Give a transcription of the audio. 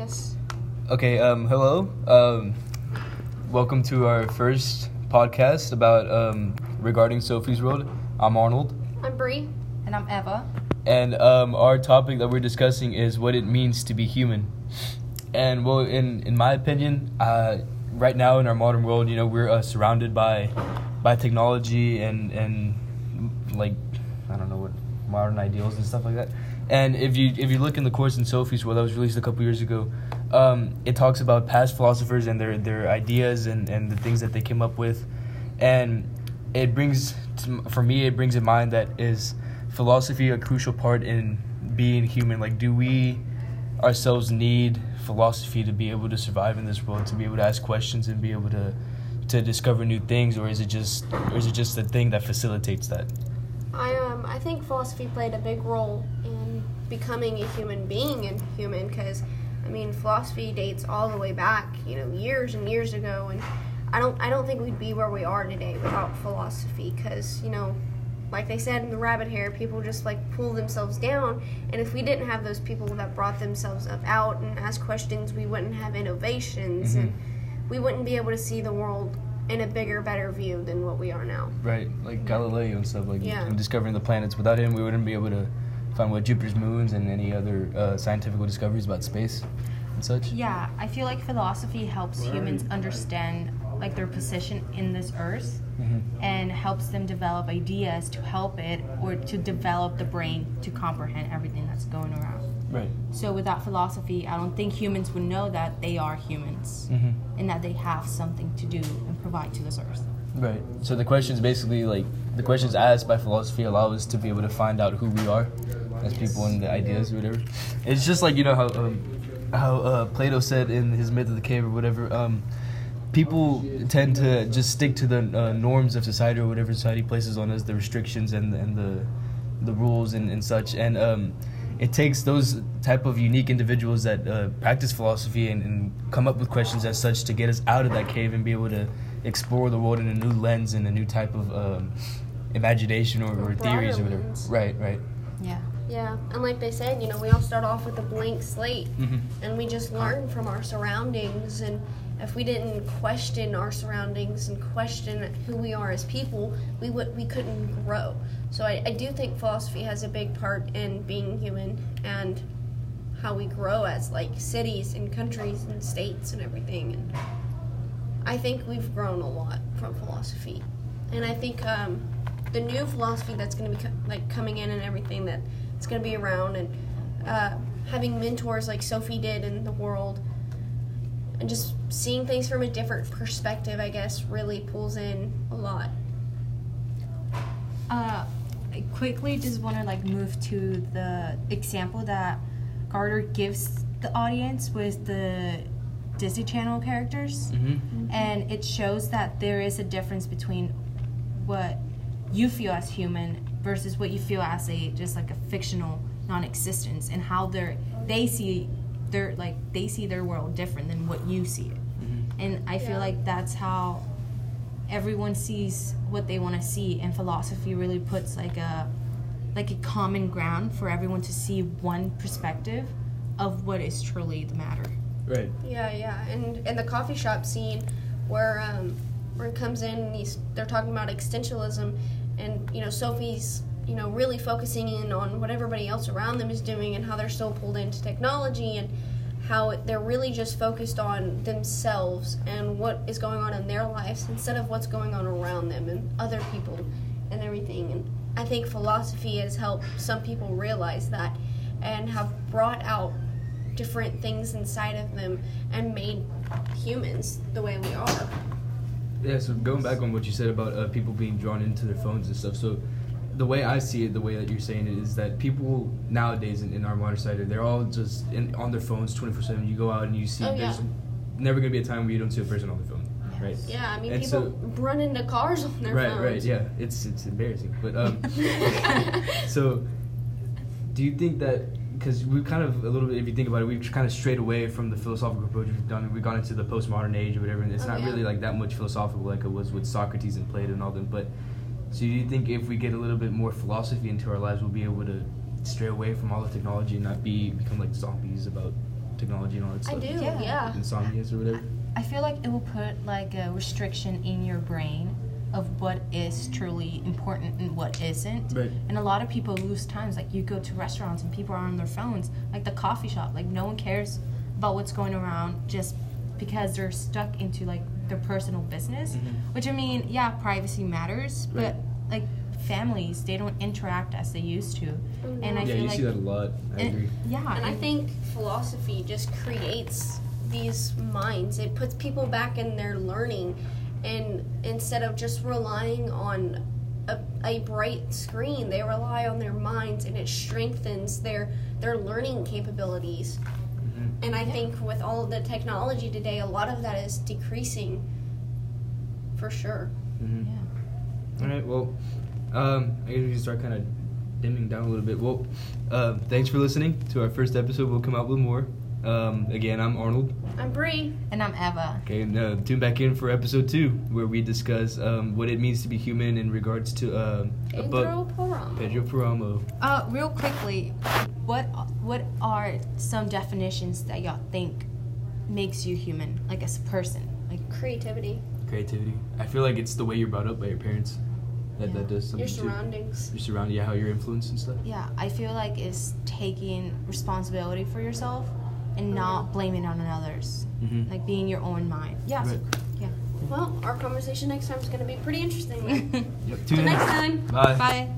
Yes. Okay, um, hello. Um, welcome to our first podcast about um, regarding Sophie's World. I'm Arnold, I'm Bree. And I'm Eva. and um, our topic that we're discussing is what it means to be human. And well, in in my opinion, uh, right now in our modern world, you know, we're uh, surrounded by by technology and and like I don't know what modern ideals and stuff like that. And if you if you look in the course in Sophie's World that was released a couple years ago, um, it talks about past philosophers and their their ideas and and the things that they came up with, and it brings to, for me it brings in mind that is philosophy a crucial part in being human. Like, do we ourselves need philosophy to be able to survive in this world, to be able to ask questions and be able to to discover new things, or is it just or is it just the thing that facilitates that? I um I think philosophy played a big role in becoming a human being and human because I mean philosophy dates all the way back you know years and years ago and I don't I don't think we'd be where we are today without philosophy because you know like they said in the rabbit hair people just like pull themselves down and if we didn't have those people that brought themselves up out and asked questions we wouldn't have innovations and we wouldn't be able to see the world in a bigger better view than what we are now. Right, like Galileo and stuff like Yeah. and discovering the planets. Without him, we wouldn't be able to find what Jupiter's moons and any other uh, scientific discoveries about space and such. Yeah, I feel like philosophy helps humans understand like their position in this earth Mhm. and helps them develop ideas to help it or to develop the brain to comprehend everything that's going around. Right. So without philosophy, I don't think humans would know that they are humans hmm and that they have something to do and provide to this earth. Right. So the questions basically like the questions asked by philosophy allow us to be able to find out who we are as people and the ideas or whatever. It's just like you know how um, how uh, Plato said in his Myth of the Cave or whatever. Um, people tend to just stick to the uh, norms of society or whatever society places on us, the restrictions and and the the rules and, and such. And um, it takes those type of unique individuals that uh, practice philosophy and, and come up with questions as such to get us out of that cave and be able to explore the world in a new lens and a new type of um, imagination or, or theories or whatever. lens. Right, right. Yeah. Yeah, and like they said, you know, we all start off with a blank slate Mm-hmm. and we just learn from our surroundings and if we didn't question our surroundings and question who we are as people, we would we couldn't grow. So I, I do think philosophy has a big part in being human and how we grow as like cities and countries and states and everything and I think we've grown a lot from philosophy. And I think um, the new philosophy that's going to be co- like coming in and everything that it's going to be around and uh, having mentors like Sophie did in the world and just seeing things from a different perspective, I guess, really pulls in a lot. Uh, I quickly just want to like move to the example that Gaarder gives the audience with the Disney Channel characters, Mm-hmm. and it shows that there is a difference between what you feel as human versus what you feel as a just like a fictional non-existence, and how they're they see their like they see their world different than what you see it, and I feel Yeah. like that's how everyone sees what they want to see and philosophy really puts like a like a common ground for everyone to see one perspective of what is truly the matter Right. Yeah, yeah, and in the coffee shop scene, where um, where it comes in, and he's they're talking about existentialism, and you know Sophie's you know really focusing in on what everybody else around them is doing and how they're still pulled into technology and how they're really just focused on themselves and what is going on in their lives instead of what's going on around them and other people and everything. And I think philosophy has helped some people realize that and have brought out different things inside of them and made humans the way we are. Yeah, so going back on what you said about uh, people being drawn into their phones and stuff, so the way I see it, the way that you're saying it, is that people nowadays in, in our modern society, they're all just in, on their phones 24 7. You go out and you see, Oh, yeah. there's never going to be a time where you don't see a person on their phone, right? Yeah, I mean, And people so- run into cars on their right, phones. right, yeah. It's it's embarrassing, but um, so do you think that because we kind of a little bit, if you think about it, we've kind of strayed away from the philosophical approach we've done. We've gone into the postmodern age or whatever, and it's Oh, not yeah. really like that much philosophical like it was with Socrates and Plato and all them. But so do you think if we get a little bit more philosophy into our lives, we'll be able to stray away from all the technology and not be become like zombies about technology and all that stuff? I do, Yeah. yeah. Insomnias or whatever. I feel like it will put like a restriction in your brain of what is truly important and what isn't. Right. And a lot of people lose times. Like you go to restaurants and people are on their phones, like the coffee shop. Like no one cares about what's going around just because they're stuck into like their personal business. Mhm. Which I mean, yeah, privacy matters, Right. but like families, they don't interact as they used to. And I yeah, feel you like see that a lot. I and- agree. Yeah, And I think philosophy just creates these minds. It puts people back in their learning, and instead of just relying on a, a bright screen, they rely on their minds, and it strengthens their their learning capabilities. Mhm. And I Yeah. think with all the technology today, a lot of that is decreasing, for sure. Mhm. yeah. All right. Well, um, I guess we can start kind of dimming down a little bit. Well, uh, thanks for listening to our first episode. We'll come out with more. Um, again, I'm Arnold. I'm Bree. And I'm Eva. Okay, and uh, tune back in for episode two, where we discuss um, what it means to be human in regards to uh, a book. Pedro Paramo. Pedro Paramo. Uh, real quickly, what what are some definitions that y'all think makes you human, like as a person? Like, Creativity. Creativity. I feel like it's the way you're brought up by your parents. That, Yeah. that does something Your too. surroundings. Your surrounding, yeah, how you're influenced and stuff. yeah, I feel like it's taking responsibility for yourself and not blaming on others, Mm-hmm. like being your own mind. Yeah, so- Right. yeah. Well, our conversation next time is going to be pretty interesting. then. Yep. Till next time. Bye. Bye.